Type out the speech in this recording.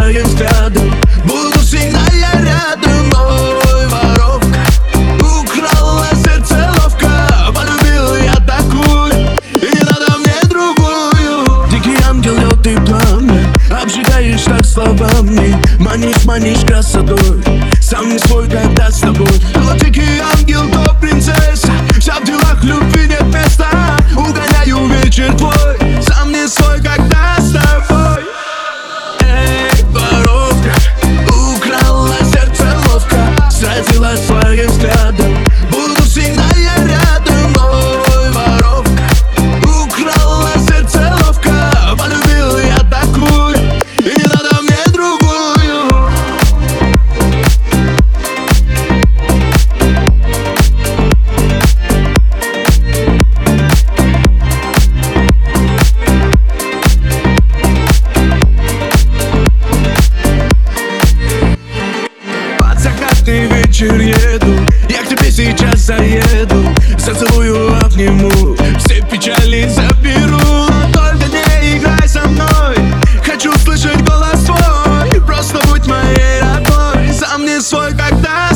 своим взглядом. Буду всегда я рядом, ой, воровка Украла сердце ловко, полюбил я такую. И не надо мне другую. Дикий ангел, лед и пламя Обжигаешь так словами. Манишь, манишь красотой Сам не свой, когда с тобой. То дикий ангел, то принцесса. Вся в делах любви нет места Угоняю вечер твой. Сам не свой, Godzilla каждый вечер еду. Я к тебе сейчас заеду Зацелую, обниму. Все печали заберу только не играй со мной. Хочу слышать голос твой, Просто будь моей родной. Сам не свой, когда